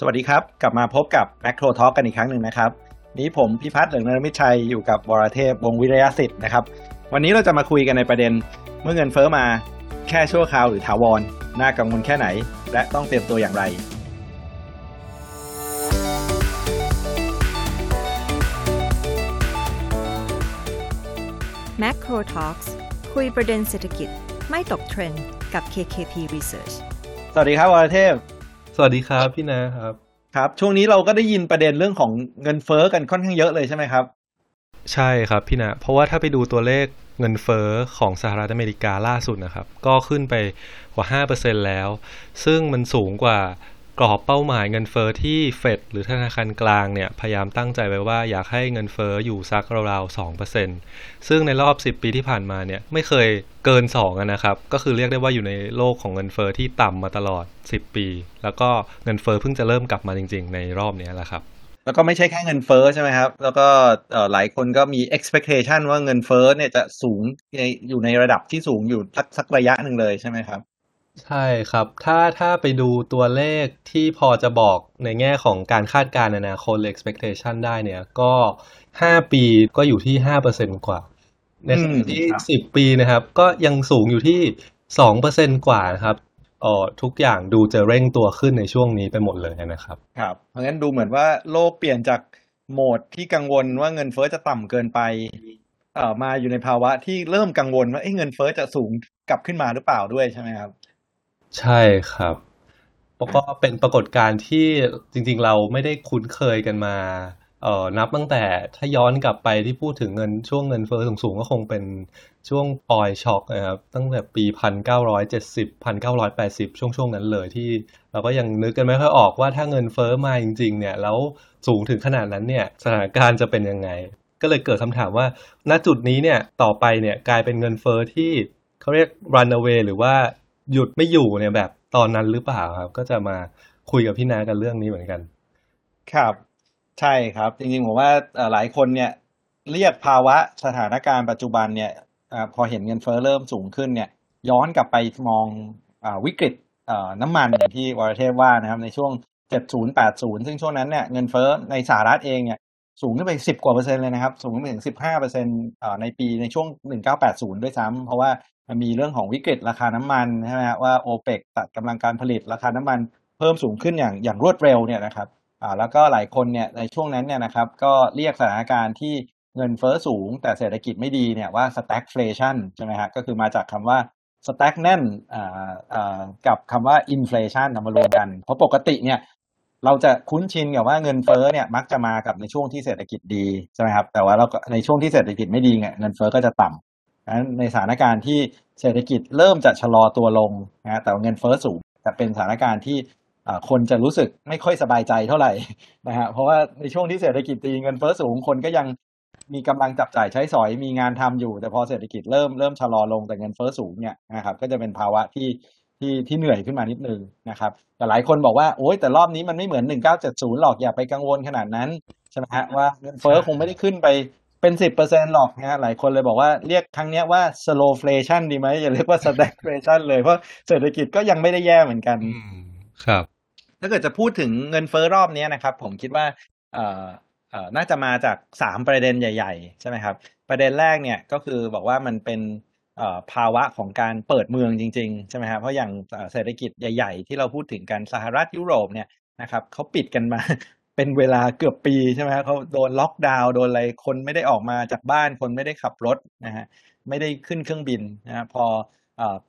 สวัสดีครับ กลับมาพบกับ Macro Talk กันอีกครั้งหนึ่งนะครับ นี้ผมพิพัฒน์เหลืองนรมิตชัยอยู่กับวรเทพวงศ์วิริยสิทธิ์นะครับ วันนี้เราจะมาคุยกันในประเด็น เมื่อเงินเฟ้อมาแค่ชั่วคราวหรือถาวรน่ากังวลแค่ไหน และต้องเตรียมตัวอย่างไร Macro Talks คุยประเด็นเศรษฐกิจไม่ตกเทรนด์กับ KKP Research สวัสดีครับวรเทพ สวัสดีครับพี่นะครับ ครับ ช่วงนี้เราก็ได้ยินประเด็นเรื่องของเงินเฟ้อกันค่อนข้างเยอะเลยใช่ไหมครับ ใช่ครับพี่นะเพราะว่าถ้าไปดูตัวเลขเงินเฟ้อของสหรัฐอเมริกาล่าสุดนะครับ ก็ขึ้นไปกว่า 5%แล้ว ซึ่งมันสูงกว่า กรอบเป้าหมายเงินเฟ้อที่เฟดหรือธนาคารกลางเนี่ยพยายามตั้งใจไว้ว่าอยากให้เงินเฟ้ออยู่สักราวๆ2%ซึ่งในรอบ10ปีที่ผ่านมาเนี่ยไม่เคยเกิน2นะครับ ก็คือเรียกได้ว่าอยู่ในโลกของเงินเฟ้อที่ต่ำมาตลอด10ปี แล้วก็เงินเฟ้อเพิ่งจะเริ่มกลับมาจริง ๆ ในรอบนี้แหละครับแล้วก็ไม่ใช่แค่เงินเฟ้อใช่ไหมครับ แล้วก็หลายคนก็มี expectation ว่าเงินเฟ้อเนี่ยจะสูงอยู่ในระดับที่สูงอยู่สักระยะหนึ่งเลยใช่ไหมครับ ใช่ครับ ถ้าถ้าไปดูตัวเลขที่พอจะบอกในแง่ของการคาดการณ์อนาคต expectation ได้เนี่ยก็5ปีก็อยู่ที่5%กว่า ในขณะที่10ปีนะครับ ก็ยังสูงอยู่ที่2%กว่านะครับอ๋อทุกอย่างดูจะเร่งตัวขึ้นในช่วงนี้ไปหมดเลยนะครับ ครับ เพราะงั้นดูเหมือนว่าโลกเปลี่ยนจากโหมดที่กังวลว่าเงินเฟ้อจะต่ำเกินไปเอ่อมาอยู่ในภาวะที่เริ่มกังวลว่าเงินเฟ้อจะสูงกลับขึ้นมาหรือเปล่าด้วยใช่ไหมครับ ใช่ครับ แล้วก็เป็นปรากฏการณ์ที่จริง ๆ เราไม่ได้คุ้นเคยกันมา เอ่อ นับตั้งแต่ถ้าย้อนกลับไปที่พูดถึงเงินช่วงเงินเฟ้อสูงๆ ก็คงเป็นช่วงออยช็อคนะครับ ตั้งแต่ปีพันเก้าร้อยเจ็ดสิบพันเก้าร้อยแปดสิบช่วงช่วงนั้นเลยที่ เราก็ยังนึกกันไม่ค่อยออกว่าถ้าเงินเฟ้อมาจริง ๆ เนี่ย แล้วสูงถึงขนาดนั้นเนี่ยสถานการณ์จะเป็นยังไง ก็เลยเกิดคำถามว่า ณจุดนี้เนี่ยต่อไปเนี่ยกลายเป็นเงินเฟ้อที่เขาเรียก run away หรือว่า หยุดไม่อยู่เนี่ยแบบตอนนั้นหรือเปล่าครับ ก็จะมาคุยกับพี่นากันเรื่องนี้เหมือนกัน ครับ ใช่ครับ จริงๆผมว่าหลายคนเนี่ยเรียกภาวะสถานการณ์ปัจจุบันเนี่ยอพอเห็นเงินเฟ้อเริ่มสูงขึ้นเนี่ย ย้อนกลับไปมองอวิกฤตน้ำมันอย่างที่วรเทพว่านะครับในช่วง 70 80 ซึ่งช่วงนั้นเนี่ยเงินเฟ้อในสหรัฐเองเนี่ย สูงขึ้นไป 10 กว่าเปอร์เซ็นต์เลยนะครับ สูงขึ้นไปถึง 15เปอร์เซ็นต์ในปีในช่วง 1980 ด้วยซ้ำเพราะว่ามันมีเรื่องของวิกฤตราคาน้ำมันใช่ไหมว่าโอเปกตัดกำลังการผลิตราคาน้ำมันเพิ่มสูงขึ้นอย่างอย่างรวดเร็วเนี่ยนะครับอ่าแล้วก็หลายคนเนี่ยในช่วงนั้นเนี่ยนะครับก็เรียกสถานการณ์ที่เงินเฟ้อสูง แต่เศรษฐกิจไม่ดีเนี่ยว่า stagflation ใช่ไหมฮะก็คือมาจากคำว่า stack แน่นอ่าอ่ากับคำว่า inflation นำมารวมกัน เพราะปกติเนี่ย เราจะคุ้นชินกับว่าเงินเฟ้อเนี่ยมักจะมากับในช่วงที่เศรษฐกิจดีใช่ไหมครับแต่ว่าเราในช่วงที่เศรษฐกิจไม่ดีเนี่ยเงินเฟ้อก็จะต่ำนั้นในสถานการณ์ที่เศรษฐกิจเริ่มจะชะลอตัวลงนะแต่เงินเฟ้อสูงแต่เป็นสถานการณ์ที่คนจะรู้สึกไม่ค่อยสบายใจเท่าไหร่นะฮะเพราะว่าในช่วงที่เศรษฐกิจดีเงินเฟ้อสูงคนก็ยังมีกำลังจับจ่ายใช้สอยมีงานทำอยู่ แต่พอเศรษฐกิจเริ่มเริ่มชะลอลงแต่เงินเฟ้อสูงเนี่ยนะครับก็จะเป็นภาวะที่ ที่ที่เหนื่อยขึ้นมานิดนึงนะครับแต่หลายคนบอกว่าโอ๊ยแต่รอบนี้มันไม่เหมือน 1970 หรอกอย่าไปกังวลขนาดนั้นใช่ไหมฮะว่าเงินเฟ้อคงไม่ได้ขึ้นไปเป็นสิบเปอร์เซ็นหรอกนะหลายคนเลยบอกว่าเรียกครั้งนี้ว่า slowflation ดีไหมอย่าเรียกว่า stagflation เลย เพราะเศรษฐกิจก็ยังไม่ได้แย่เหมือนกันครับ ถ้าเกิดจะพูดถึงเงินเฟ้อรอบนี้นะครับ ผมคิดว่าเอ่อเอ่อน่าจะมาจากสามประเด็นใหญ่ ๆ ใช่ไหมครับ ประเด็นแรกเนี่ยก็คือบอกว่ามันเป็นเอ่อ ภาวะของการเปิดเมืองจริงๆใช่ไหมครับเพราะอย่างเศรษฐกิจใหญ่ ๆ ที่เราพูดถึงกันสหรัฐยุโรปเนี่ยนะครับเขาปิดกันมาเป็นเวลาเกือบปีใช่ไหมครับเขาโดนล็อกดาวน์โดนอะไรคนไม่ได้ออกมาจากบ้านคนไม่ได้ขับรถนะฮะไม่ได้ขึ้นเครื่องบินนะพอ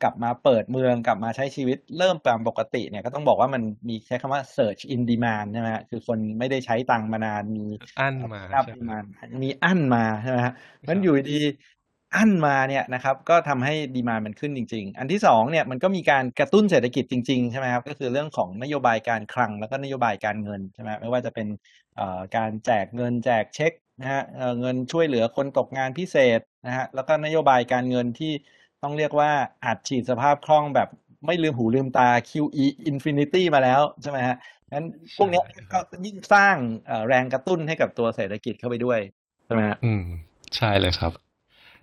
กลับมาเปิดเมืองกลับมาใช้ชีวิตเริ่มตามปกติเนี่ยก็ต้องบอกว่ามันมีใช้คำว่า search in demand ใช่ไหมคือคนไม่ได้ใช้ตังค์มานานมีอั้นมาครับดีมานมีอั้นมาใช่ไหมฮะมันอยู่ดี อั้นมาเนี่ยนะครับก็ทำให้ดีมามันขึ้นจริง ๆ อันที่สองเนี่ยมันก็มีการกระตุ้นเศรษฐกิจจริงๆใช่ไหมครับก็คือเรื่องของนโยบายการคลังแล้วก็นโยบายการเงินใช่ไหมไม่ว่าจะเป็นการแจกเงินแจกเช็คนะฮะเงินช่วยเหลือคนตกงานพิเศษนะฮะแล้วก็นโยบายการเงินที่ต้องเรียกว่าอัดฉีดสภาพคล่องแบบไม่ลืมหูลืมตา QE infinity มาแล้วใช่ไหมฮะงั้นพวกนี้ก็ยิ่งสร้างแรงกระตุ้นให้กับตัวเศรษฐกิจเข้าไปด้วยใช่ไหมฮะอืมใช่เลยครับ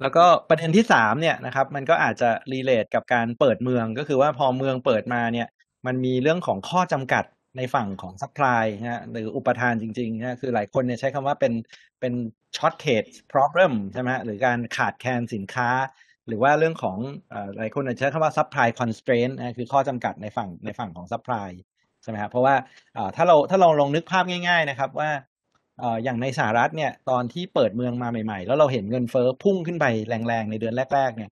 แล้วก็ประเด็นที่สามเนี่ยนะครับมันก็อาจจะ relate กับการเปิดเมืองก็คือว่าพอเมืองเปิดมาเนี่ยมันมีเรื่องของข้อจำกัดในฝั่งของ supply นะฮะหรืออุปทานจริงๆนะคือหลายคนเนี่ยใช้คำว่าเป็นเป็น shortage problem ใช่ไหมฮะหรือการขาดแคลนสินค้า หรือว่าเรื่องของหลายคนอาจจะใช้คำว่า supply constraint นะคือข้อจำกัดในฝั่งในฝั่งของ supply ใช่ไหมครับเพราะว่าถ้าเราถ้าเราลองนึกภาพง่าย ๆ นะครับว่า อ่ออย่างในสหรัฐเนี่ยตอนที่เปิดเมืองมาใหม่ๆ แล้วเราเห็นเงินเฟ้อพุ่งขึ้นไปแรงๆ ในเดือนแรก ๆ เนี่ย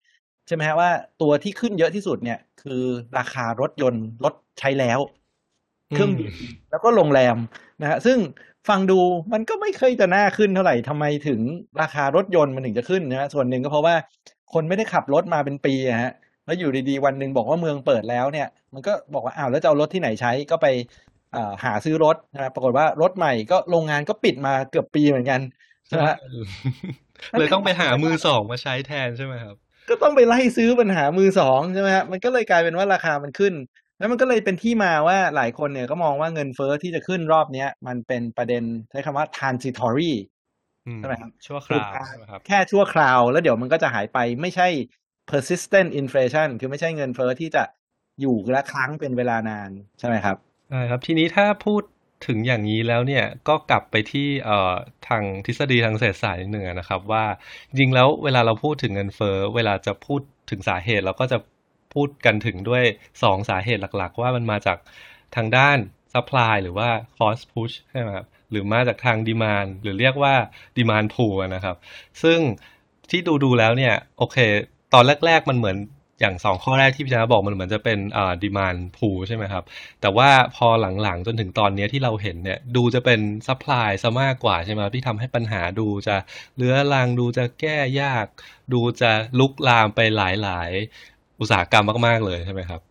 ใช่ไหมฮะว่าตัวที่ขึ้นเยอะที่สุดเนี่ย คือราคารถยนต์รถใช้แล้ว เครื่องบินแล้วก็โรงแรมนะฮะซึ่งฟังดูมันก็ไม่เคยจะน่าขึ้นเท่าไหร่ทำไมถึงราคารถยนต์มันถึงจะขึ้นนะฮะส่วนหนึ่งก็เพราะว่าคนไม่ได้ขับรถมาเป็นปีอะฮะแล้วอยู่ดีๆวันหนึ่งบอกว่าเมืองเปิดแล้วเนี่ย มันก็บอกว่าอ้าวแล้วจะเอารถที่ไหนใช้ก็ไปเอ่อ หาซื้อรถนะปรากฏว่ารถใหม่ก็โรงงานก็ปิดมาเกือบปีเหมือนกันใช่ไหมฮะเลยต้องไปหามือสองมาใช้แทนใช่ไหมครับ ก็ต้องไปไล่ซื้อปัญหามือสองใช่ไหมฮะมันก็เลยกลายเป็นว่าราคามันขึ้น แล้วมันก็เลยเป็นที่มาว่าหลายคนเนี่ยก็มองว่าเงินเฟ้อที่จะขึ้นรอบเนี้ย มันเป็นประเด็นใช้คำว่า transitory อืมใช่ไหมครับชั่วคคือราวการใช่ไหมครับแค่ชั่วคราว แล้วเดี๋ยวมันก็จะหายไปไม่ใช่ persistent inflation คือไม่ใช่เงินเฟ้อที่จะอยู่และค้างเป็นเวลานานใช่ไหมครับ ใช่ครับทีนี้ถ้าพูดถึงอย่างนี้แล้วเนี่ยก็กลับไปที่เอ่อทางทฤษฎีทางเศรษฐศาสตร์นิดหนึ่งอะนะครับ ว่าจริงๆแล้วเวลาเราพูดถึงเงินเฟ้อเวลาจะพูดถึงสาเหตุเราก็จะพูดกันถึงด้วยสองสาเหตุหลักๆ ว่ามันมาจากทางด้าน supply หรือว่า cost push ใช่ไหมครับหรือมาจากทาง demand หรือเรียกว่า demand pull นะครับ ซึ่งที่ดูดูแล้วเนี่ยโอเค ตอนแรก ๆ มันเหมือน อย่างสองข้อแรกที่พี่ชนะบอกมันเหมือนจะเป็นอ่า demand pull ใช่ไหมครับ แต่ว่าพอหลังๆ จนถึงตอนนี้ที่เราเห็นเนี่ยดูจะเป็น supply ซะมากกว่าใช่ไหมที่ทำให้ปัญหาดูจะเลื้อรังดูจะแก้ยาก ดูจะลุกลามไปหลายๆ อุตสาหกรรมมากๆเลยใช่ไหมครับ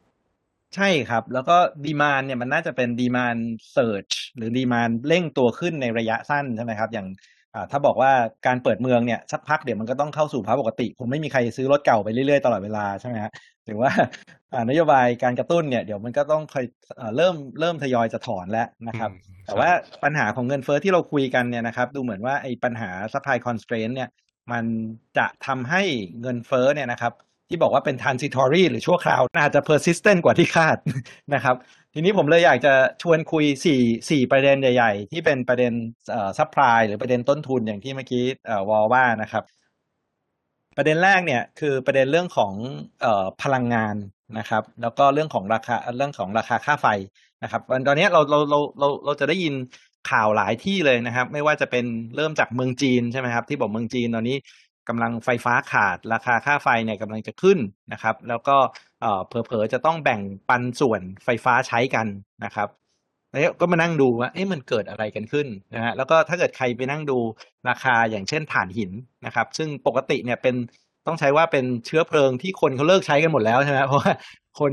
ใช่ครับ แล้วก็ดีมานเนี่ยมันน่าจะเป็นดีมานsurge หรือ demand เร่งตัวขึ้นในระยะสั้นใช่ไหมครับ อย่าง อ่าถ้าบอกว่าการเปิดเมืองเนี่ยสักพักเดี๋ยวมันก็ต้องเข้าสู่ภาวะปกติคงไม่มีใครซื้อรถเก่าไปเรื่อยๆตลอดเวลาใช่ไหมฮะถึงว่าอ่านโยบายการกระตุ้นเนี่ยเดี๋ยวมันก็ต้องค่อยอ่าเริ่มเริ่มทยอยจะถอนแล้วนะครับอืมแต่ว่าปัญหาของเงินเฟ้อที่เราคุยกันเนี่ยนะครับ ดูเหมือนว่าไอ้ปัญหา supply constraint เนี่ยมันจะทำให้เงินเฟ้อเนี่ยนะครับ ที่บอกว่าเป็น transitory หรือชั่วคราว อาจจะ persistent กว่าที่คาดนะครับ ทีนี้ผมเลยอยากจะชวนคุยสี่สี่ประเด็นใหญ่ ๆ ที่เป็นประเด็น supply หรือประเด็นต้นทุนอย่างที่เมื่อกี้วอลว่านะครับ ประเด็นแรกเนี่ยคือประเด็นเรื่องของออพลังงานนะครับ แล้วก็เรื่องของราคาเรื่องของราคาค่าไฟนะครับตอนนี้เราเราเราเราเราจะได้ยินข่าวหลายที่เลยนะครับ ไม่ว่าจะเป็นเริ่มจากเมืองจีนใช่ไหมครับ ที่บอกเมืองจีนตอนนี้ กำลังไฟฟ้าขาดราคาค่าไฟเนี่ยกำลังจะขึ้นนะครับ แล้วก็เอ่อเผลอๆจะต้องแบ่งปันส่วนไฟฟ้าใช้กันนะครับแล้วก็มานั่งดูว่าเอ๊ะมันเกิดอะไรกันขึ้นนะฮะแล้วก็ถ้าเกิดใครไปนั่งดูราคาอย่างเช่นถ่านหินนะครับ ซึ่งปกติเนี่ยเป็นต้องใช้ว่าเป็นเชื้อเพลิงที่คนเขาเลิกใช้กันหมดแล้วใช่ไหมเพราะว่าคน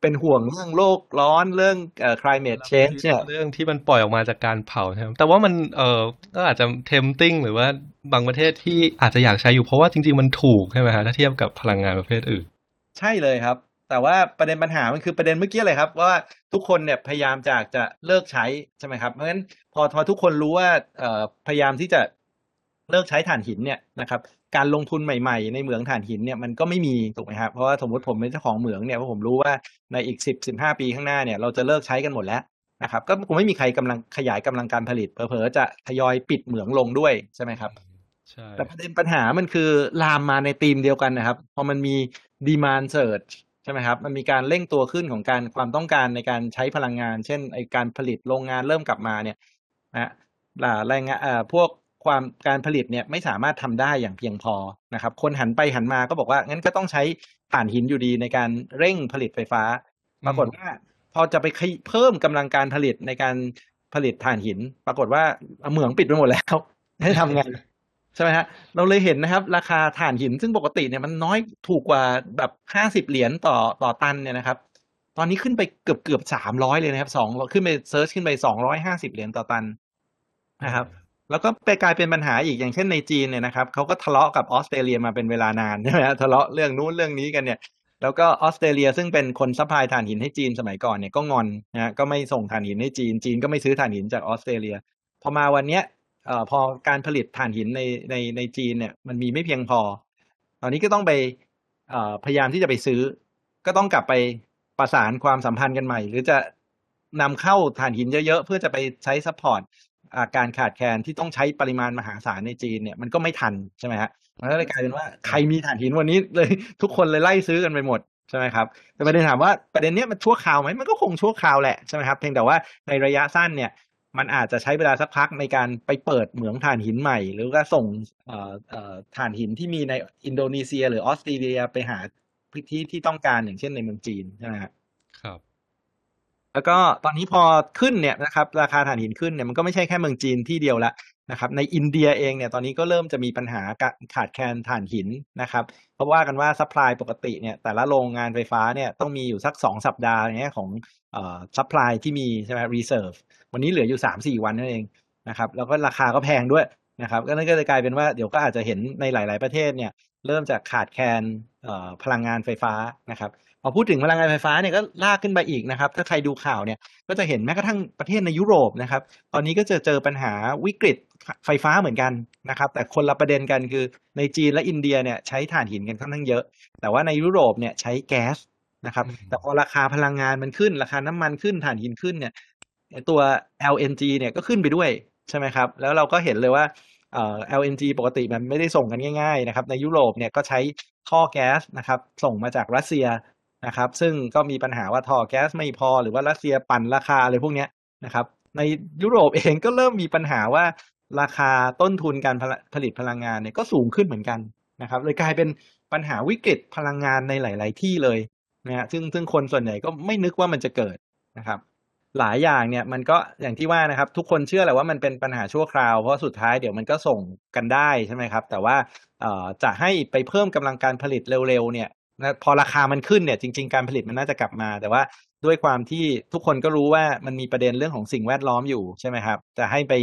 เป็นห่วงเรื่องโลกร้อนเรื่องเอ่อ climate change เนี่ยเรื่องที่มันปล่อยออกมาจากการเผาใช่ไหมแต่ว่ามันเออก็อาจจะ tempting หรือว่าบางประเทศที่อาจจะอยากใช้อยู่เพราะว่าจริง ๆ มันถูกใช่ไหมฮะถ้าเทียบกับพลังงานประเภทอื่น ใช่เลยครับ แต่ว่าประเด็นปัญหามันคือประเด็นเมื่อกี้เลยครับ ว่าทุกคนเนี่ยพยายามจากจะเลิกใช้ใช่ไหมครับเพราะฉะนั้นพอพอทุกคนรู้ว่าเอ่อพยายามที่จะเลิกใช้ถ่านหินเนี่ยนะครับ การลงทุนใหม่ๆ ในเหมืองถ่านหินเนี่ยมันก็ไม่มีถูกไหมครับเพราะว่าสมมติผมเป็นเจ้าของเหมืองเนี่ยเพราะผมรู้ว่าในอีกสิบสิบห้าปีข้างหน้าเนี่ยเราจะเลิกใช้กันหมดแล้วนะครับก็คงไม่มีใครกำลังขยายกำลังการผลิตเผลอๆจะทยอยปิดเหมืองลงด้วยใช่ไหมครับใช่แต่ประเด็นปัญหามันคือลามมาในธีมเดียวกันนะครับพอมันมี demand surge ใช่ไหมครับมันมีการเร่งตัวขึ้นของการความต้องการในการใช้พลังงาน เช่นไอการผลิตโรงงานเริ่มกลับมาเนี่ยนะล่ะแรงงานเอ่อพวก ความการผลิตเนี่ยไม่สามารถทำได้อย่างเพียงพอนะครับ คนหันไปหันมาก็บอกว่างั้นก็ต้องใช้ถ่านหินอยู่ดีในการเร่งผลิตไฟฟ้าปรากฏว่า พอจะไปขยเพิ่มกำลังการผลิตในการผลิตถ่านหิน ปรากฏว่าเหมืองปิดไปหมดแล้วให้ทำไงใช่ไหมฮะเราเลยเห็นนะครับ ราคาถ่านหินซึ่งปกติเนี่ยมันน้อยถูกกว่าแบบห้าสิบเหรียญต่อต่อตันเนี่ยนะครับ ตอนนี้ขึ้นไปเกือบเกือบสามร้อยเลยนะครับสองขึ้นไป surge ขึ้นไปสองร้อยห้าสิบเหรียญต่อตันนะครับ แล้วก็ไปกลายเป็นปัญหาอีกอย่างเช่นในจีนเนี่ยนะครับเขาก็ทะเลาะกับออสเตรเลียมาเป็นเวลานานใช่ไหมฮะทะเลาะเรื่องนู้นเรื่องนี้กันเนี่ย แล้วก็ออสเตรเลียซึ่งเป็นคน supply ถ่านหินให้จีนสมัยก่อนเนี่ยก็งอนนะฮะก็ไม่ส่งถ่านหินให้จีน จีนก็ไม่ซื้อถ่านหินจากออสเตรเลีย พอมาวันเนี้ยเอ่อพอการผลิตถ่านหินในในในจีนเนี่ยมันมีไม่เพียงพอ ตอนนี้ก็ต้องไปเอ่อพยายามที่จะไปซื้อ ก็ต้องกลับไปประสานความสัมพันธ์กันใหม่ หรือจะนำเข้าถ่านหินเยอะๆเพื่อจะไปใช้ support การขาดแคลนที่ต้องใช้ปริมาณมหาศาลในจีนเนี่ยมันก็ไม่ทันใช่ไหมฮะมันก็เลยกลายเป็นว่าใครมีถ่านหินวันนี้เลยทุกคนเลยไล่ซื้อกันไปหมดใช่ไหมครับแต่ประเด็นถามว่าประเด็นเนี้ยมันชั่วคราวไหมมันก็คงชั่วคราวแหละใช่ไหมครับเพียงแต่ว่าในระยะสั้นเนี่ยมันอาจจะใช้เวลาสักพักในการไปเปิดเหมืองถ่านหินใหม่ หรือว่าส่งเอ่อเอ่อถ่านหินที่มีในอินโดนีเซีย หรือออสเตรเลียไปหาพื้นที่ที่ต้องการอย่างเช่นในเมืองจีนใช่ไหมครับครับ แล้วก็ตอนนี้พอขึ้นเนี่ยนะครับราคาถ่านหินขึ้นเนี่ยมันก็ไม่ใช่แค่เมืองจีนที่เดียวละนะครับในอินเดียเองเนี่ยตอนนี้ก็เริ่มจะมีปัญหาขาดแคลนถ่านหินนะครับเพราะว่ากันว่า supply ปกติเนี่ยแต่ละโรงงานไฟฟ้าเนี่ยต้องมีอยู่สักสองสัปดาห์อย่างเงี้ยของเอ่อ supply ที่มีใช่ไหม reserve วันนี้เหลืออยู่สามสี่วันนั่นเองนะครับแล้วก็ราคาก็แพงด้วยนะครับก็นั่นก็จะกลายเป็นว่าเดี๋ยวก็อาจจะเห็นในหลาย ๆ ประเทศเนี่ยเริ่มจากขาดแคลนเอ่อพลังงานไฟฟ้านะครับ อพูดถึงพลังงานไฟฟ้าเนี่ยก็ลากขึ้นไปอีกนะครับ ถ้าใครดูข่าวเนี่ยก็จะเห็นแม้กระทั่งประเทศในยุโรปนะครับ ตอนนี้ก็จะเจอปัญหาวิกฤตไฟฟ้าเหมือนกันนะครับ แต่คนละประเด็นกันคือในจีนและอินเดียเนี่ยใช้ถ่านหินกันค่อนข้างเยอะ แต่ว่าในยุโรปเนี่ยใช้แก๊สนะครับ แต่พอราคาพลังงานมันขึ้น ราคาน้ำมันขึ้นถ่านหินขึ้นเนี่ยตัว LNG เนี่ยก็ขึ้นไปด้วยใช่ไหมครับ แล้วเราก็เห็นเลยว่าเอ่อ LNG ปกติมันไม่ได้ส่งกันง่ายๆนะครับ ในยุโรปเนี่ยก็ใช้ท่อแก๊สนะครับ ส่งมาจากรัสเซีย นะครับ ซึ่งก็มีปัญหาว่าท่อแก๊สไม่พอหรือว่ารัสเซียปั่นราคาอะไรพวกนี้นะครับ ในยุโรปเองก็เริ่มมีปัญหาว่าราคาต้นทุนการผลิตพลังงานเนี่ยก็สูงขึ้นเหมือนกันนะครับเลยกลายเป็นปัญหาวิกฤตพลังงานในหลาย ๆ ที่เลยนะฮะซึ่งซึ่งคนส่วนใหญ่ก็ไม่นึกว่ามันจะเกิดนะครับ หลายอย่างเนี่ยมันก็อย่างที่ว่านะครับ ทุกคนเชื่อแหละว่ามันเป็นปัญหาชั่วคราวเพราะสุดท้ายเดี๋ยวมันก็ส่งกันได้ใช่ไหมครับ แต่ว่าจะให้ไปเพิ่มกำลังการผลิตเร็ว ๆ เนี่ย นะพอราคามันขึ้นเนี่ยจริง ๆ การผลิตมันน่าจะกลับมา แต่ว่าด้วยความที่ทุกคนก็รู้ว่ามันมีประเด็นเรื่องของสิ่งแวดล้อมอยู่ใช่ไหมครับจะให้ไป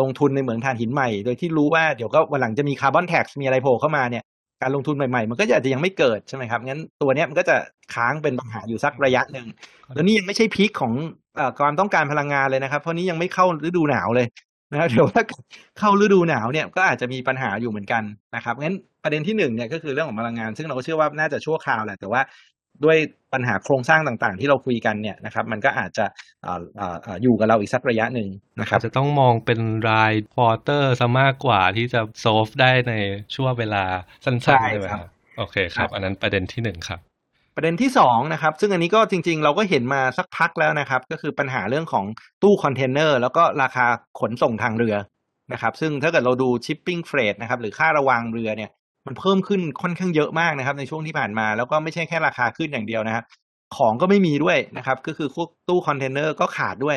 ลงทุนในเหมืองถ่านหินใหม่ โดยที่รู้ว่าเดี๋ยวก็วันหลังจะมี carbon tax มีอะไรโผล่เข้ามาเนี่ยการลงทุนใหม่ๆ มันก็อาจจะยังไม่เกิดใช่ไหมครับงั้นตัวเนี้ยมันก็จะค้างเป็นปัญหาอยู่สักระยะหนึ่งแล้วนี่ยังไม่ใช่ peak ของความต้องการพลังงานเลยนะครับ เพราะนี้ยังไม่เข้าฤดูหนาวเลย นะครับเดี๋ยวถ้าเข้าฤดูหนาวเนี่ยก็อาจจะมีปัญหาอยู่เหมือนกันนะครับงั้นประเด็นที่หนึ่งเนี่ยก็คือเรื่องของพลังงาน ซึ่งเราก็เชื่อว่าน่าจะชั่วคราวแหละแต่ว่าด้วยปัญหาโครงสร้างต่างๆ ที่เราคุยกันเนี่ยนะครับ มันก็อาจจะอยู่กับเราอีกสักระยะหนึ่งนะครับ จะต้องมองเป็นราย quarter ซะมากกว่าที่จะ solve ได้ในช่วงเวลาสั้นๆใช่ไหมครับโอเคครับ อันนั้นประเด็นที่หนึ่งครับ ประเด็นที่สองนะครับซึ่งอันนี้ก็จริงๆ เราก็เห็นมาสักพักแล้วนะครับ ก็คือปัญหาเรื่องของตู้คอนเทนเนอร์แล้วก็ราคาขนส่งทางเรือนะครับซึ่งถ้าเกิดเราดู shipping freight นะครับหรือค่าระวางเรือเนี่ยมันเพิ่มขึ้นค่อนข้างเยอะมากนะครับในช่วงที่ผ่านมา แล้วก็ไม่ใช่แค่ราคาขึ้นอย่างเดียวนะครับ ของก็ไม่มีด้วยนะครับก็คือพวกตู้คอนเทนเนอร์ก็ขาดด้วย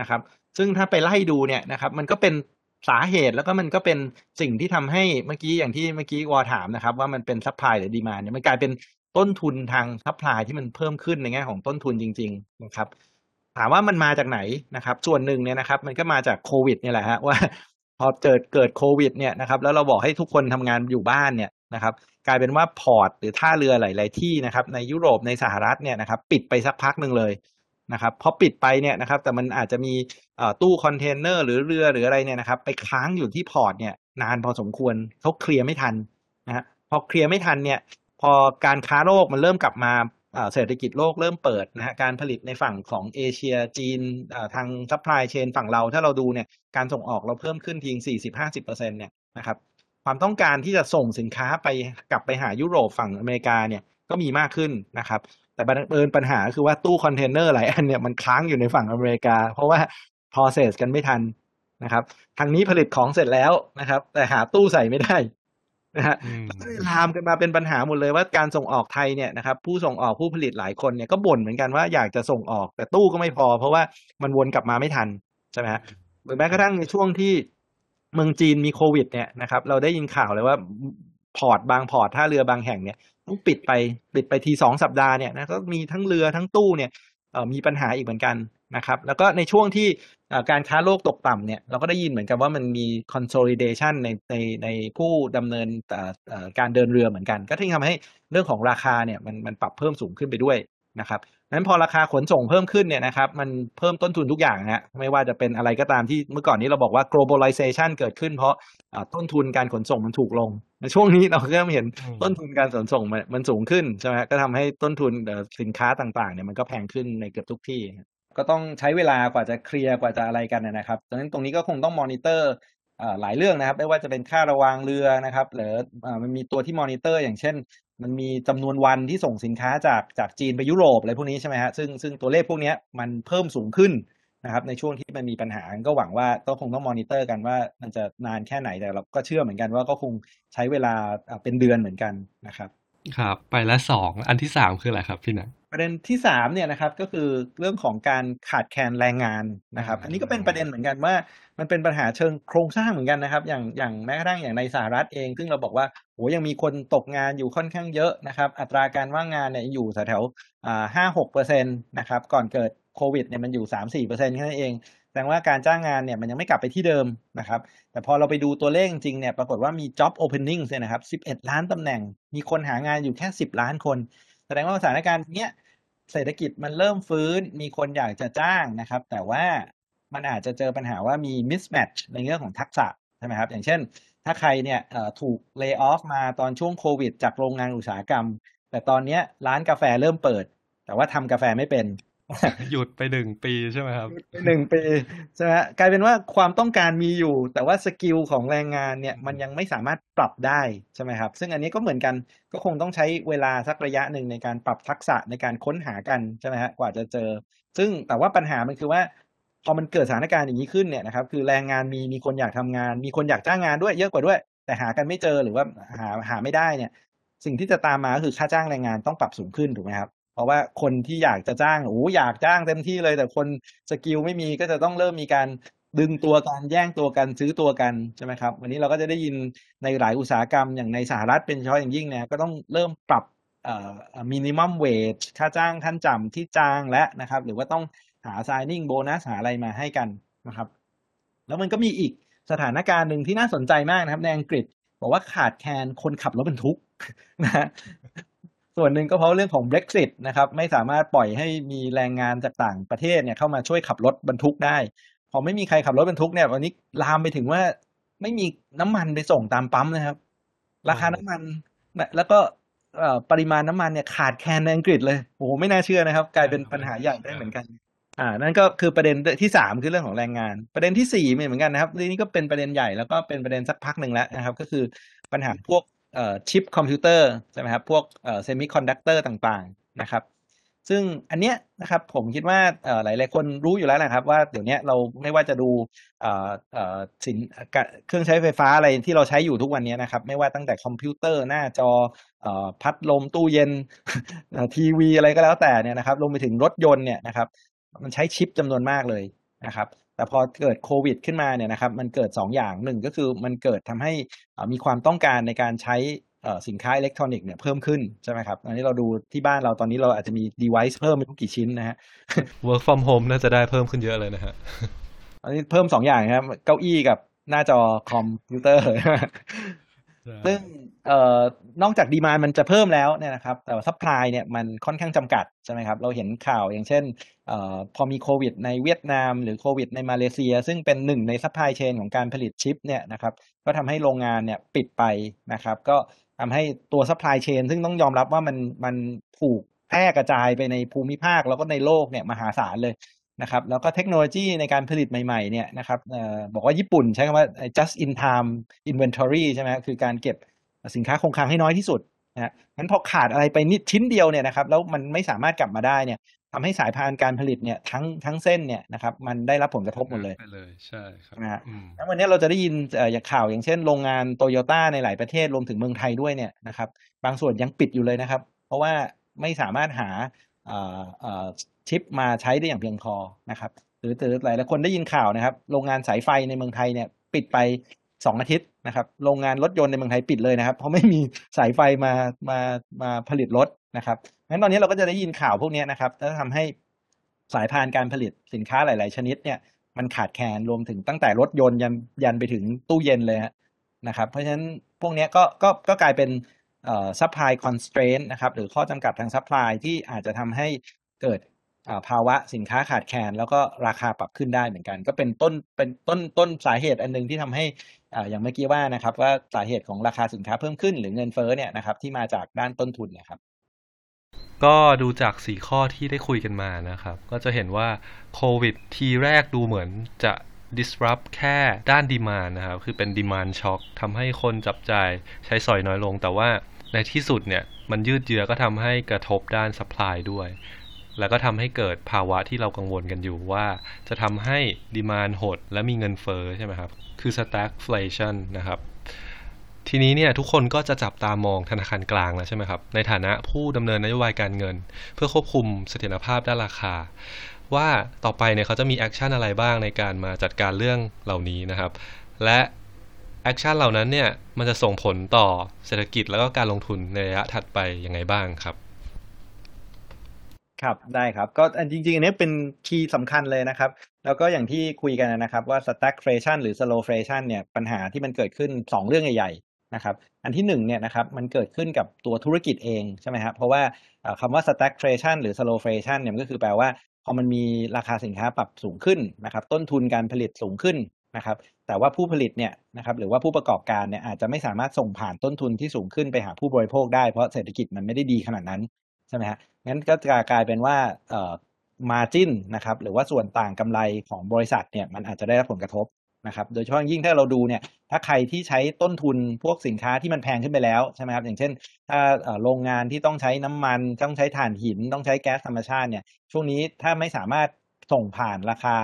นะครับซึ่งถ้าไปไล่ดูเนี่ยนะครับมันก็เป็นสาเหตุแล้วก็มันก็เป็นสิ่งที่ทำให้เมื่อกี้อย่างที่เมื่อกี้วอถามนะครับ ว่ามันเป็น supply หรือ demand เนี่ยมันกลายเป็น ต้นทุนทาง supply ที่มันเพิ่มขึ้นในแง่ของต้นทุนจริง ๆ นะครับ ถามว่ามันมาจากไหนนะครับ ส่วนหนึ่งเนี่ยนะครับ มันก็มาจากโควิดเนี่ยแหละฮะว่าพอเกิดเกิดโควิดเนี่ยนะครับ แล้วเราบอกให้ทุกคนทำงานอยู่บ้านเนี่ยนะครับ กลายเป็นว่า port หรือท่าเรือหลาย ๆ ที่นะครับ ในยุโรปในสหรัฐเนี่ยนะครับ ปิดไปสักพักหนึ่งเลยนะครับพอปิดไปเนี่ยนะครับ แต่มันอาจจะมีตู้คอนเทนเนอร์หรือเรือหรืออะไรเนี่ยนะครับ ไปค้างอยู่ที่ port เนี่ยนานพอสมควรเขาเคลียร์ไม่ทันนะฮะพอเคลียร์ไม่ทันเนี่ย พอการค้าโลกมันเริ่มกลับมาเศรษฐกิจโลกเริ่มเปิดนะฮะการผลิตในฝั่งของเอเชียจีนทาง supply chain ฝั่งเราถ้าเราดูเนี่ยการส่งออกเราเพิ่มขึ้นทีนึง40-50%เนี่ยนะครับความต้องการที่จะส่งสินค้าไปกลับไปหายุโรปฝั่งอเมริกาเนี่ยก็มีมากขึ้นนะครับ แต่บังเอิญปัญหาคือว่าตู้คอนเทนเนอร์หลายอันเนี่ยมันค้างอยู่ในฝั่งอเมริกา เพราะว่า process กันไม่ทันนะครับ ทางนี้ผลิตของเสร็จแล้วนะครับ แต่หาตู้ใส่ไม่ได้ นะฮะลามกันมาเป็นปัญหาหมดเลยว่าการส่งออกไทยเนี่ยนะครับผู้ส่งออกผู้ผลิตหลายคนเนี่ยก็บ่นเหมือนกันว่าอยากจะส่งออกแต่ตู้ก็ไม่พอ เพราะว่ามันวนกลับมาไม่ทันใช่ไหมฮะหรือแม้กระทั่งในช่วงที่เมืองจีนมีโควิดเนี่ยนะครับเราได้ยินข่าวเลยว่าพอร์ตบางพอร์ตท่าเรือบางแห่งเนี่ยต้องปิดไปปิดไปทีสองสัปดาห์เนี่ยนะก็มีทั้งเรือทั้งตู้เนี่ยมีปัญหาอีกเหมือนกันนะครับ แล้วก็ในช่วงที่ การค้าโลกตกต่ำเนี่ยเราก็ได้ยินเหมือนกันว่ามันมี consolidation ในในในผู้ดำเนินการเดินเรือเหมือนกัน ก็ที่ทำให้เรื่องของราคาเนี่ยมันมันปรับเพิ่มสูงขึ้นไปด้วยนะครับนั้นพอราคาขนส่งเพิ่มขึ้นเนี่ยนะครับมันเพิ่มต้นทุนทุกอย่างฮะไม่ว่าจะเป็นอะไรก็ตามที่เมื่อก่อนนี้เราบอกว่า globalization เกิดขึ้น เพราะต้นทุนการขนส่งมันถูกลงในช่วงนี้เราก็เริ่มเห็นต้นทุนการขนส่งมันมันสูงขึ้นใช่ไหมก็ทำให้ต้นทุนสินค้าต่างๆเนี่ยมันก็แพงขึ้นในเกือบทุกที่ ก็ต้องใช้เวลากว่าจะเคลียร์กว่าจะอะไรกันนะครับดังนั้นตรงนี้ก็คงต้องมอนิเตอร์หลายเรื่องนะครับ ไม่ว่าจะเป็นค่าระวางเรือนะครับหรือมันมีตัวที่มอนิเตอร์ อย่างเช่น มันมีจำนวนวันที่ส่งสินค้าจากจากจีนไปยุโรปอะไรพวกนี้ใช่ไหมฮะซึ่งซึ่งตัวเลขพวกนี้มันเพิ่มสูงขึ้นนะครับ ในช่วงที่มันมีปัญหาก็หวังว่าก็คงต้องมอนิเตอร์กันว่ามันจะนานแค่ไหนแต่เราก็เชื่อเหมือนกันว่าก็คงใช้เวลาเป็นเดือนเหมือนกันนะครับ ครับ ไปละสองอันที่สามคืออะไรครับพี่นัท ประเด็นที่สามเนี่ยนะครับก็คือเรื่องของการขาดแคลนแรงงานนะครับ อันนี้ก็เป็นประเด็นเหมือนกันว่า มันเป็นปัญหาเชิงโครงสร้างเหมือนกันนะครับ อย่างอย่างแม้กระทั่งอย่างในสหรัฐเอง ซึ่งเราบอกว่าโหยังมีคนตกงานอยู่ค่อนข้างเยอะนะครับ อัตราการว่างงานเนี่ยอยู่แถวๆอ่าห้าหกเปอร์เซ็นต์นะครับก่อนเกิดโควิดเนี่ยมันอยู่สามสี่เปอร์เซ็นต์แค่นั้นเองแสดงว่าการจ้างงานเนี่ยมันยังไม่กลับไปที่เดิมนะครับ แต่พอเราไปดูตัวเลขจริงเนี่ยปรากฏว่ามี job opening เนี่ยนะครับ 11 ล้านตำแหน่ง มีคนหางานอยู่แค่ 10 ล้านคน แสดงว่าสถานการณ์เนี้ย เศรษฐกิจมันเริ่มฟื้น มีคนอยากจะจ้างนะครับ แต่ว่ามันอาจจะเจอปัญหาว่ามี mismatch ในเรื่องของทักษะใช่ไหมครับ อย่างเช่น ถ้าใครเนี่ยถูก layoff มาตอนช่วงโควิด จากโรงงานอุตสาหกรรม แต่ตอนนี้ร้านกาแฟเริ่มเปิด แต่ว่าทำกาแฟไม่เป็น หยุดไปหนึ่งปีใช่ไหมครับหนึ่งปีใช่ไหมกลายเป็นว่าความต้องการมีอยู่ แต่ว่า skill ของแรงงานเนี่ยมันยังไม่สามารถปรับได้ใช่ไหมครับ ซึ่งอันนี้ก็เหมือนกันก็คงต้องใช้เวลาสักระยะหนึ่งในการปรับทักษะในการค้นหากันใช่ไหมฮะกว่าจะเจอ ซึ่งแต่ว่าปัญหามันคือว่าพอมันเกิดสถานการณ์อย่างนี้ขึ้นเนี่ยนะครับคือแรงงานมีมีคนอยากทำงาน มีคนอยากจ้างงานด้วยเยอะกว่าด้วย แต่หากันไม่เจอหรือว่าหาหาไม่ได้เนี่ย สิ่งที่จะตามมาก็คือค่าจ้างแรงงานต้องปรับสูงขึ้นถูกไหมครับ เพราะว่าคนที่อยากจะจ้างโอ้อยากจ้างเต็มที่เลย แต่คนสกิลไม่มีก็จะต้องเริ่มมีการดึงตัวกันแย่งตัวกันซื้อตัวกันใช่ไหมครับ วันนี้เราก็จะได้ยินในหลายอุตสาหกรรมอย่างในสหรัฐเป็นเฉพาะอย่างยิ่งเนี่ยก็ต้องเริ่มปรับมินิมัมเวจค่าจ้างขั้นจำที่จ้างและนะครับ หรือว่าต้องหา signing โบนัสหาอะไรมาให้กันนะครับ แล้วมันก็มีอีกสถานการณ์หนึ่งที่น่าสนใจมากนะครับในอังกฤษ บอกว่าขาดแคลนคนขับรถบรรทุกนะ ส่วนหนึ่งก็เพราะเรื่องของ Brexit นะครับไม่สามารถปล่อยให้มีแรงงานจากต่างประเทศเนี่ยเข้ามาช่วยขับรถบรรทุกได้ พอไม่มีใครขับรถบรรทุกเนี่ยวันนี้ลามไปถึงว่าไม่มีน้ำมันไปส่งตามปั๊มนะครับ ราคาน้ำมันแล้วก็ปริมาณน้ำมันเนี่ยขาดแคลนในอังกฤษเลยโอ้โหไม่น่าเชื่อนะครับ กลายเป็นปัญหาใหญ่ได้เหมือนกัน อ่า นั่นก็คือประเด็นที่สามคือเรื่องของแรงงาน ประเด็นที่สี่เหมือนกันนะครับนี่ก็เป็นประเด็นใหญ่แล้วก็เป็นประเด็นสักพักหนึ่งแล้วนะครับ ก็คือปัญหาพวก ชิปคอมพิวเตอร์ใช่ไหมครับพวกเซมิคอนดักเตอร์ต่างๆนะครับ ซึ่งอันเนี้ยนะครับผมคิดว่าหลายหลายคนรู้อยู่แล้วนะครับ ว่าเดี๋ยวนี้เราไม่ว่าจะดูสินเครื่องใช้ไฟฟ้าอะไรที่เราใช้อยู่ทุกวันนี้นะครับ ไม่ว่าตั้งแต่คอมพิวเตอร์หน้าจอพัดลมตู้เย็นทีวีอะไรก็แล้วแต่เนี่ยนะครับรวมไปถึงรถยนต์เนี่ยนะครับ มันใช้ชิปจำนวนมากเลยนะครับ แต่พอเกิดโควิดขึ้นมาเนี่ยนะครับมันเกิด 2 อย่างหนึ่งก็คือมันเกิดทำให้มีความต้องการในการใช้สินค้าอิเล็กทรอนิกส์เนี่ยเพิ่มขึ้นใช่ไหมครับอันนี้เราดูที่บ้านเราตอนนี้เราอาจจะมี device เพิ่มไม่รู้กี่ชิ้นนะฮะ work from home น่าจะได้เพิ่มขึ้นเยอะเลยนะฮะอันนี้เพิ่มสองอย่างครับ เก้าอี้กับหน้าจอคอมพิวเตอร์ซึ่ง เอ่อนอกจาก demand มันจะเพิ่มแล้วเนี่ยนะครับแต่ supply เนี่ยมันค่อนข้างจำกัดใช่ไหมครับเราเห็นข่าวอย่างเช่นเอ่อพอมีโควิดในเวียดนาม หรือโควิดในมาเลเซีย ซึ่งเป็นหนึ่งใน supply chain ของการผลิตชิปเนี่ยนะครับก็ทำให้โรงงานเนี่ยปิดไปนะครับก็ทำให้ตัว supply chain ซึ่งต้องยอมรับว่ามันมันถูกแพร่กระจายไปในภูมิภาคแล้วก็ในโลกเนี่ยมหาศาลเลยนะครับแล้วก็เทคโนโลยีในการผลิตใหม่ๆเนี่ยนะครับออบอกว่าญี่ปุ่นใช้คำว่า just in time inventory ใช่ไหมคือการเก็บ สินค้าคงคลังให้น้อยที่สุดนะงั้นพอขาดอะไรไปนิดชิ้นเดียวเนี่ยนะครับแล้วมันไม่สามารถกลับมาได้เนี่ยทำให้สายพานการผลิตเนี่ยทั้งทั้งเส้นเนี่ยนะครับมันได้รับผลกระทบหมดเลยเลยใช่ครับนะฮะแล้ววันนี้เราจะได้ยินอย่างข่าวอย่างเช่นโรงงานโตโยต้าในหลายประเทศรวมถึงเมืองไทยด้วยเนี่ยนะครับบางส่วนยังปิดอยู่เลยนะครับ เพราะว่าไม่สามารถหาชิปมาใช้ได้อย่างเพียงพอนะครับหรือหรือหลายหลายคนได้ยินข่าวนะครับ โรงงานสายไฟในเมืองไทยเนี่ยปิดไป สองอาทิตย์นะครับโรงงานรถยนต์ในเมืองไทยปิดเลยนะครับเพราะไม่มีสายไฟมามามาผลิตรถนะครับงั้นตอนนี้เราก็จะได้ยินข่าวพวกนี้นะครับแล้วทำให้สายพานการผลิตสินค้าหลาย ๆ ชนิดเนี่ยมันขาดแคลนรวมถึงตั้งแต่รถยนต์ยันยันไปถึงตู้เย็นเลยนะครับเพราะฉะนั้นพวกนี้ก็ก็ก็กลายเป็นเอ่อ supply constraint นะครับหรือข้อจำกัดทาง supply ที่อาจจะทำให้เกิดภาวะสินค้าขาดแคลนแล้วก็ราคาปรับขึ้นได้เหมือนกัน ก็เป็นต้นเป็นต้นต้นสาเหตุอันนึงที่ทำให้ อย่างเมื่อกี้ว่านะครับว่าสาเหตุของราคาสินค้าเพิ่มขึ้นหรือเงินเฟ้อเนี่ยนะครับที่มาจากด้านต้นทุนเนี่ยครับก็ดูจากสี่ข้อที่ได้คุยกันมานะครับ ก็จะเห็นว่าโควิดทีแรกดูเหมือนจะ disrupt แค่ด้านดีมานนะครับ คือเป็น demand shock ทำให้คนจับจ่ายใช้สอยน้อยลง แต่ว่าในที่สุดเนี่ย มันยืดเยื้อก็ทำให้กระทบด้าน supply ด้วย แล้วก็ทำให้เกิดภาวะที่เรากังวลกันอยู่ว่า จะทำให้ดีมานหดและมีเงินเฟ้อใช่ไหมครับ คือ stagflation นะครับ ทีนี้เนี่ยทุกคนก็จะจับตามองธนาคารกลางแล้วใช่ไหมครับ ในฐานะผู้ดำเนินนโยบายการเงิน เพื่อควบคุมเสถียรภาพด้านราคา ว่าต่อไปเนี่ยเขาจะมี action อะไรบ้างในการมาจัดการเรื่องเหล่านี้นะครับ และ action เหล่านั้นเนี่ยมันจะส่งผลต่อเศรษฐกิจแล้วก็การลงทุนในระยะถัดไปยังไงบ้างครับ ครับได้ครับ ก็อันจริง ๆ อันนี้เป็น key สำคัญเลยนะครับ แล้วก็อย่างที่คุยกันนะครับว่า stagflation หรือ slowflation เนี่ยปัญหาที่มันเกิดขึ้น 2 เรื่องใหญ่ๆนะครับอันที่1เนี่ยนะครับมันเกิดขึ้นกับตัวธุรกิจเองใช่ไหมครับเพราะว่าคำว่า stagflation หรือ slowflation เนี่ยก็คือแปลว่า พอมันมีราคาสินค้าปรับสูงขึ้นนะครับต้นทุนการผลิตสูงขึ้นนะครับแต่ว่าผู้ผลิตเนี่ยนะครับหรือว่าผู้ประกอบการเนี่ยอาจจะไม่สามารถส่งผ่านต้นทุนที่สูงขึ้นไปหาผู้บริโภคได้เพราะเศรษฐกิจมันไม่ได้ดีขนาดนั้น ใช่ไหมฮะงั้นก็จะกลายเป็นว่าเอ่อ margin นะครับหรือว่าส่วนต่างกำไรของบริษัทเนี่ยมันอาจจะได้รับผลกระทบนะครับโดยเฉพาะยิ่งถ้าเราดูเนี่ยถ้าใครที่ใช้ต้นทุนพวกสินค้าที่มันแพงขึ้นไปแล้วใช่ไหมครับอย่างเช่น ถ้าโรงงานที่ต้องใช้น้ำมันต้องใช้ถ่านหิน ต้องใช้แก๊สธรรมชาติเนี่ยช่วงนี้ถ้าไม่สามารถส่งผ่านราคา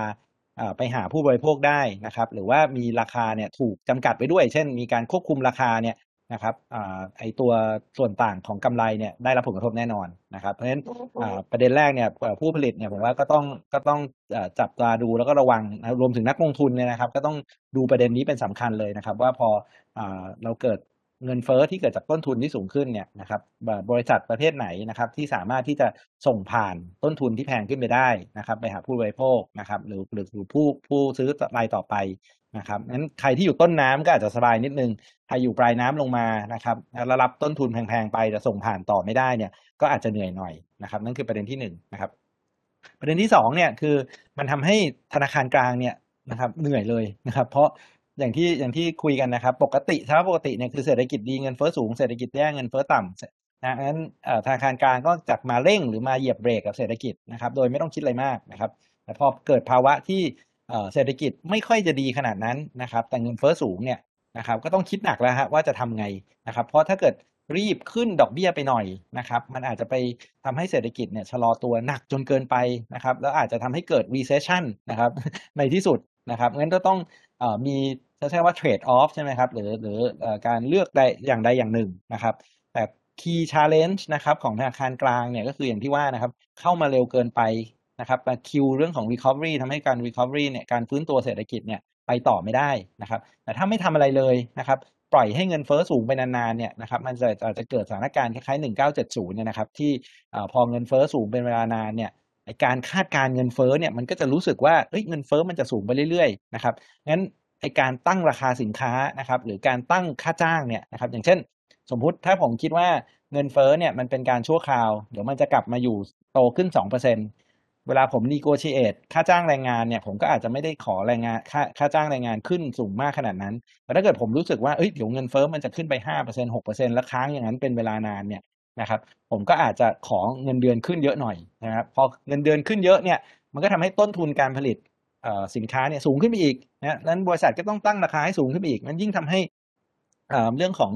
ไปหาผู้บริโภคได้นะครับหรือว่ามีราคาเนี่ยถูกจำกัดไว้ด้วย เช่น มีการควบคุมราคาเนี่ย นะครับอ่าไอตัวส่วนต่างของกำไรเนี่ยได้รับผลกระทบแน่นอนนะครับเพราะฉะนั้นอ่าประเด็นแรกเนี่ยเอ่อผู้ผลิตเนี่ยผมว่าก็ต้องก็ต้องเอ่อจับตาดูแล้วก็ระวังนะรวมถึงนักลงทุนเนี่ยนะครับ ก็ต้องดูประเด็นนี้เป็นสำคัญเลยนะครับ ว่าพออ่าเราเกิดเงินเฟ้อที่เกิดจากต้นทุนที่สูงขึ้นเนี่ยนะครับบริษัทประเภทไหนนะครับที่สามารถที่จะส่งผ่านต้นทุนที่แพงขึ้นไปได้นะครับ ไปหาผู้บริโภคนะครับหรือหรือหรือผู้ผู้ซื้อรายต่อไป นะครับงั้นใครที่อยู่ต้นน้ำก็อาจจะสบายนิดนึง ใครอยู่ปลายน้ำลงมานะครับแล้วรับต้นทุนแพงๆไปแต่ส่งผ่านต่อไม่ได้เนี่ย ก็อาจจะเหนื่อยหน่อยนะครับ นั่นคือประเด็นที่หนึ่งนะครับ ประเด็นที่สองเนี่ยคือมันทำให้ธนาคารกลางเนี่ยนะครับ เหนื่อยเลยนะครับ เพราะอย่างที่อย่างที่คุยกันนะครับ ปกติสภาปกติเนี่ยคือเศรษฐกิจดีเงินเฟ้อสูงเศรษฐกิจแย่เงินเฟ้อต่ำนะงั้นเอ่อธนาคารกลางก็จะมาเร่งหรือมาเหยียบเบรกกับเศรษฐกิจนะครับ โดยไม่ต้องคิดอะไรมากนะครับ แต่พอเกิดภาวะที่ เศรษฐกิจไม่ค่อยจะดีขนาดนั้นนะครับแต่เงินเฟ้อสูงเนี่ยนะครับก็ต้องคิดหนักแล้วฮะว่าจะทำไงนะครับเพราะถ้าเกิดรีบขึ้นดอกเบี้ยไปหน่อยนะครับมันอาจจะไปทำให้เศรษฐกิจเนี่ยชะลอตัวหนักจนเกินไปนะครับแล้วอาจจะทำให้เกิด recession นะครับในที่สุดนะครับงั้นก็ต้องอมีจะใช้ว่า trade off ใช่ไหมครับหรือหรือเอ่อการเลือกใดอย่างใดอย่างหนึ่งนะครับแต่ key challenge นะครับของธนาคารกลางเนี่ยก็คืออย่างที่ว่านะครับเข้ามาเร็วเกินไป นะครับมาคิวเรื่องของ recovery ทำให้การ recovery เนี่ยการฟื้นตัวเศรษฐกิจเนี่ยไปต่อไม่ได้นะครับแต่ถ้าไม่ทำอะไรเลยนะครับปล่อยให้เงินเฟ้อสูงไปนานๆเนี่ยนะครับมันจะอาจจะเกิดสถานการณ์คล้ายๆ 1970 เนี่ยนะครับที่พอเงินเฟ้อสูงเป็นเวลานานเนี่ยการคาดการเงินเฟ้อเนี่ยมันก็จะรู้สึกว่าเอ้ยเงินเฟ้อมันจะสูงไปเรื่อยๆนะครับงั้นไอการตั้งราคาสินค้านะครับหรือการตั้งค่าจ้างเนี่ยนะครับอย่างเช่น สมมุติถ้าผมคิดว่าเงินเฟ้อเนี่ยมันเป็นการชั่วคราว เดี๋ยวมันจะกลับมาอยู่โตขึ้น 2%เเวลาผม negotiate ค่าจ้างแรงงานเนี่ยผมก็อาจจะไม่ได้ขอแรงงานค่าค่าจ้างแรงงานขึ้นสูงมากขนาดนั้น แต่ถ้าเกิดผมรู้สึกว่าเอ้ยเดี๋ยวเงินเฟ้อมันจะขึ้นไป5% 6%แล้วค้างอย่างนั้นเป็นเวลานานเนี่ยนะครับผมก็อาจจะขอเงินเดือนขึ้นเยอะหน่อยนะครับพอเงินเดือนขึ้นเยอะเนี่ยมันก็ทำให้ต้นทุนการผลิตสินค้าเนี่ยสูงขึ้นไปอีกนะนั้นบริษัทก็ต้องตั้งราคาให้สูงขึ้นไปอีก มันยิ่งทำให้อ่อเรื่องของ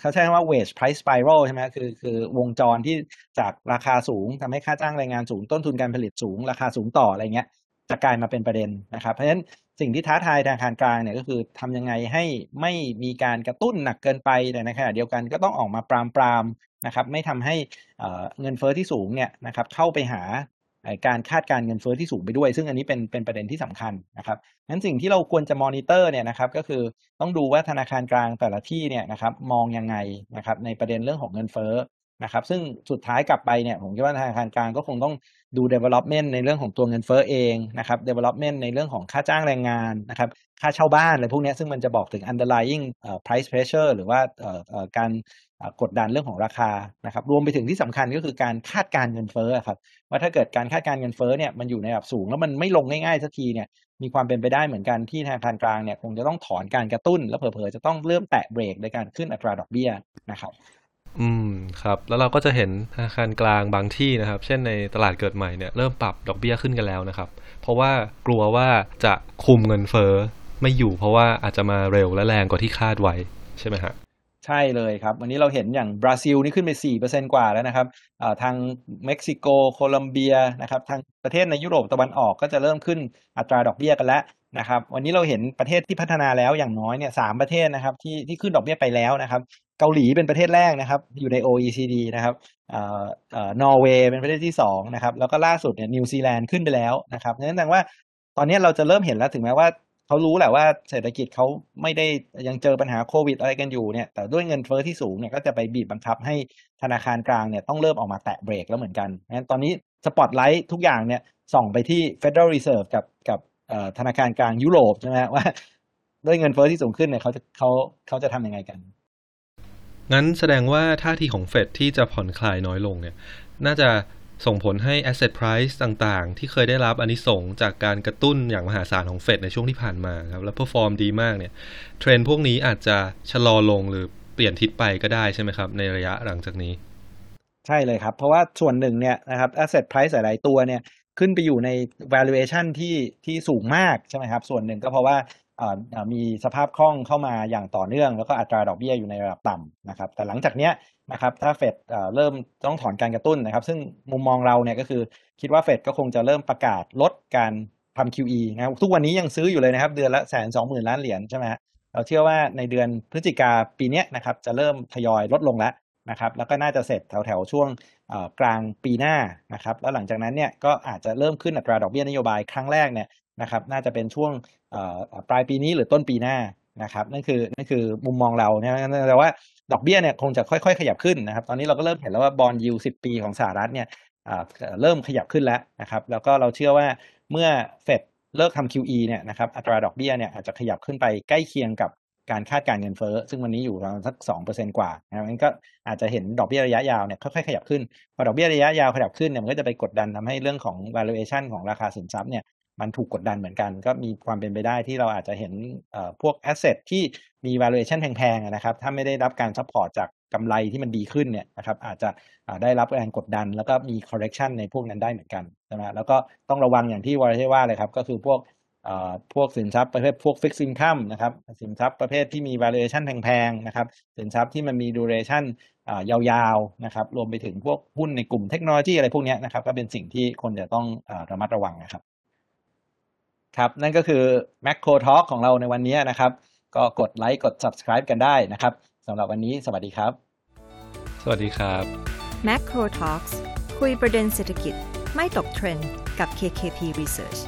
เขาใช้คำว่า wage price spiral ใช่ไหมคือคือวงจรที่จากราคาสูงทำให้ค่าจ้างแรงงานสูงต้นทุนการผลิตสูง ราคาสูงต่ออะไรเงี้ยจะกลายมาเป็นประเด็นนะครับ เพราะฉะนั้นสิ่งที่ท้าทายธนาคารกลางเนี่ยก็คือทำยังไงให้ไม่มีการกระตุ้นหนักเกินไปแต่ในขณะเดียวกันก็ต้องออกมาปรามปรามนะครับไม่ทำให้เงินเฟ้อที่สูงเนี่ยนะครับเข้าไปหา การคาดการเงินเฟ้อที่สูงไปด้วย ซึ่งอันนี้เป็นเป็นประเด็นที่สำคัญนะครับงั้นสิ่งที่เราควรจะมอนิเตอร์เนี่ยนะครับก็คือต้องดูว่าธนาคารกลางแต่ละที่เนี่ยนะครับมองยังไงนะครับในประเด็นเรื่องของเงินเฟ้อ นะครับซึ่งสุดท้ายกลับไปเนี่ยผมคิดว่าธนาคารกลางก็คงต้องดู development ในเรื่องของตัวเงินเฟ้อเองนะครับ development ในเรื่องของค่าจ้างแรงงานนะครับค่าเช่าบ้านอะไรพวกนี้ซึ่งมันจะบอกถึง underlying เอ่อ price pressure หรือว่าเอ่อการกดดันเรื่องของราคานะครับรวมไปถึงที่สำคัญก็คือการคาดการเงินเฟ้อครับว่าถ้าเกิดการคาดการเงินเฟ้อเนี่ยมันอยู่ในระดับสูง แล้วมันไม่ลงง่ายๆสักทีเนี่ยมีความเป็นไปได้เหมือนกันที่ธนาคารกลางเนี่ยคงจะต้องถอนการกระตุ้น แล้วเผลอๆจะต้องเริ่มแตะเบรกในการขึ้นอัตราดอกเบี้ยนะครับ อืมครับแล้วเราก็จะเห็นธนาคารกลางบางที่นะครับ เช่นในตลาดเกิดใหม่เนี่ยเริ่มปรับดอกเบี้ยขึ้นกันแล้วนะครับ เพราะว่ากลัวว่าจะคุมเงินเฟ้อไม่อยู่เพราะว่าอาจจะมาเร็วและแรงกว่าที่คาดไว้ใช่ไหมฮะใช่เลยครับ วันนี้เราเห็นอย่างบราซิลนี่ขึ้นไป 4%กว่าแล้วนะครับทางเม็กซิโก โคลัมเบียนะครับทางประเทศในยุโรปตะวันออกก็จะเริ่มขึ้นอัตราดอกเบี้ยกันแล้วนะครับวันนี้เราเห็นประเทศที่พัฒนาแล้วอย่างน้อยเนี่ยสามประเทศนะครับที่ที่ขึ้นดอกเบี้ยไปแล้วนะครับ เกาหลีเป็นประเทศแรกนะครับ อยู่ใน OECD นะครับออนอร์เวย์เป็นประเทศที่สองนะครับ แล้วก็ล่าสุดเนี่ยนิวซีแลนด์ขึ้นไปแล้วนะครับนั่นแสดงว่าตอนนี้เราจะเริ่มเห็นแล้วถึงแม้ว่าเขารู้แหละว่าเศรษฐกิจเขาไม่ได้ยังเจอปัญหาโควิดอะไรกันอยู่เนี่ย แต่ด้วยเงินเฟ้อที่สูงเนี่ยก็จะไปบีบบังคับให้ธนาคารกลางเนี่ยต้องเริ่มออกมาแตะเบรกแล้วเหมือนกันงั้นตอนนี้สปอตไลท์ทุกอย่างเนี่ยส่องไปที่ Federal Reserve กับกับธนาคารกลางยุโรปใช่ไหมว่าด้วยเงินเฟ้อที่สูงขึ้นเนี่ยเขาจะเขาเขาจะทำยังไงกัน งั้นแสดงว่าท่าทีของเฟดที่จะผ่อนคลายน้อยลงเนี่ย น่าจะส่งผลให้ asset price ต่างๆ ที่เคยได้รับอานิสงส์จากการกระตุ้นอย่างมหาศาลของเฟดในช่วงที่ผ่านมาครับ แล้ว perform ดีมากเนี่ย เทรนพวกนี้อาจจะชะลอลงหรือเปลี่ยนทิศไปก็ได้ใช่ไหมครับ ในระยะหลังจากนี้ ใช่เลยครับ เพราะว่าส่วนหนึ่งเนี่ยนะครับ asset price หลายๆตัวเนี่ย ขึ้นไปอยู่ใน valuation ที่ที่สูงมากใช่ไหมครับ ส่วนหนึ่งก็เพราะว่ามีสภาพคล่องเข้ามาอย่างต่อเนื่อง แล้วก็อัตราดอกเบี้ยอยู่ในระดับต่ำนะครับ แต่หลังจากเนี้ยนะครับถ้าเฟดเริ่มต้องถอนการกระตุ้นนะครับ ซึ่งมุมมองเราเนี่ยก็คือคิดว่าเฟดก็คงจะเริ่มประกาศลดการทำ QE นะครับทุกวันนี้ยังซื้ออยู่เลยนะครับ เดือนละแสนสองหมื่นล้านเหรียญใช่ไหมฮะเราเชื่อว่าในเดือนพฤศจิกาปีเนี้ยนะครับจะเริ่มทยอยลดลงแล้วนะครับ แล้วก็น่าจะเสร็จแถวๆช่วง กลางปีหน้านะครับแล้วหลังจากนั้นเนี่ยก็อาจจะเริ่มขึ้นอัตราดอกเบี้ยนโยบายครั้งแรกเนี่ยนะครับน่าจะเป็นช่วงปลายปีนี้หรือต้นปีหน้านะครับนั่นคือนั่นคือมุมมองเราเนี่ยแต่ว่าดอกเบี้ยเนี่ยคงจะค่อยๆ ขยับขึ้นนะครับ ตอนนี้เราก็เริ่มเห็นแล้วว่า bond yield สิบปีของสหรัฐเนี่ยเริ่มขยับขึ้นแล้วนะครับ แล้วก็เราเชื่อว่าเมื่อเฟดเลิกทำ QE เนี่ยนะครับอัตราดอกเบี้ยเนี่ยอาจจะขยับขึ้นไปใกล้เคียงกับ การคาดการณ์เงินเฟ้อซึ่งวันนี้อยู่ประมาณสักสองเปอร์เซ็นกว่านะครับงั้นก็อาจจะเห็นดอกเบี้ยระยะยาวเนี่ยค่อยๆขยับขึ้นพอดอกเบี้ยระยะยาวขยับขึ้นเนี่ยมันก็จะไปกดดันทำให้เรื่องของ valuation ของราคาสินทรัพย์เนี่ยมันถูกกดดันเหมือนกัน ก็มีความเป็นไปได้ที่เราอาจจะเห็นเอ่อพวก asset ที่มี valuation แพงๆนะครับถ้าไม่ได้รับการ support จากกำไรที่มันดีขึ้นเนี่ยนะครับอาจจะได้รับแรงกดดัน แล้วก็มี correction ในพวกนั้นได้เหมือนกันใช่ไหมแล้วก็ต้องระวังอย่างที่วอร์เทพว่าเลยครับก็คือพวกเอ่อ พวกสินทรัพย์ประเภทพวก fixed income นะครับสินทรัพย์ประเภทที่มี valuation แพงๆนะครับสินทรัพย์ที่มันมี duration อ่ายาวๆนะครับรวมไปถึงพวกหุ้นในกลุ่มเทคโนโลยีอะไรพวกเนี้ยนะครับก็เป็นสิ่งที่คนจะต้องเอ่อระมัดระวังนะครับครับนั่นก็คือ Macro Talk ของเราในวันนี้นะครับ ก็กดไลค์กด subscribe กันได้นะครับสำหรับวันนี้สวัสดีครับ สวัสดีครับ Macro Talks คุยประเด็นเศรษฐกิจไม่ตกเทรนด์กับ KKP Research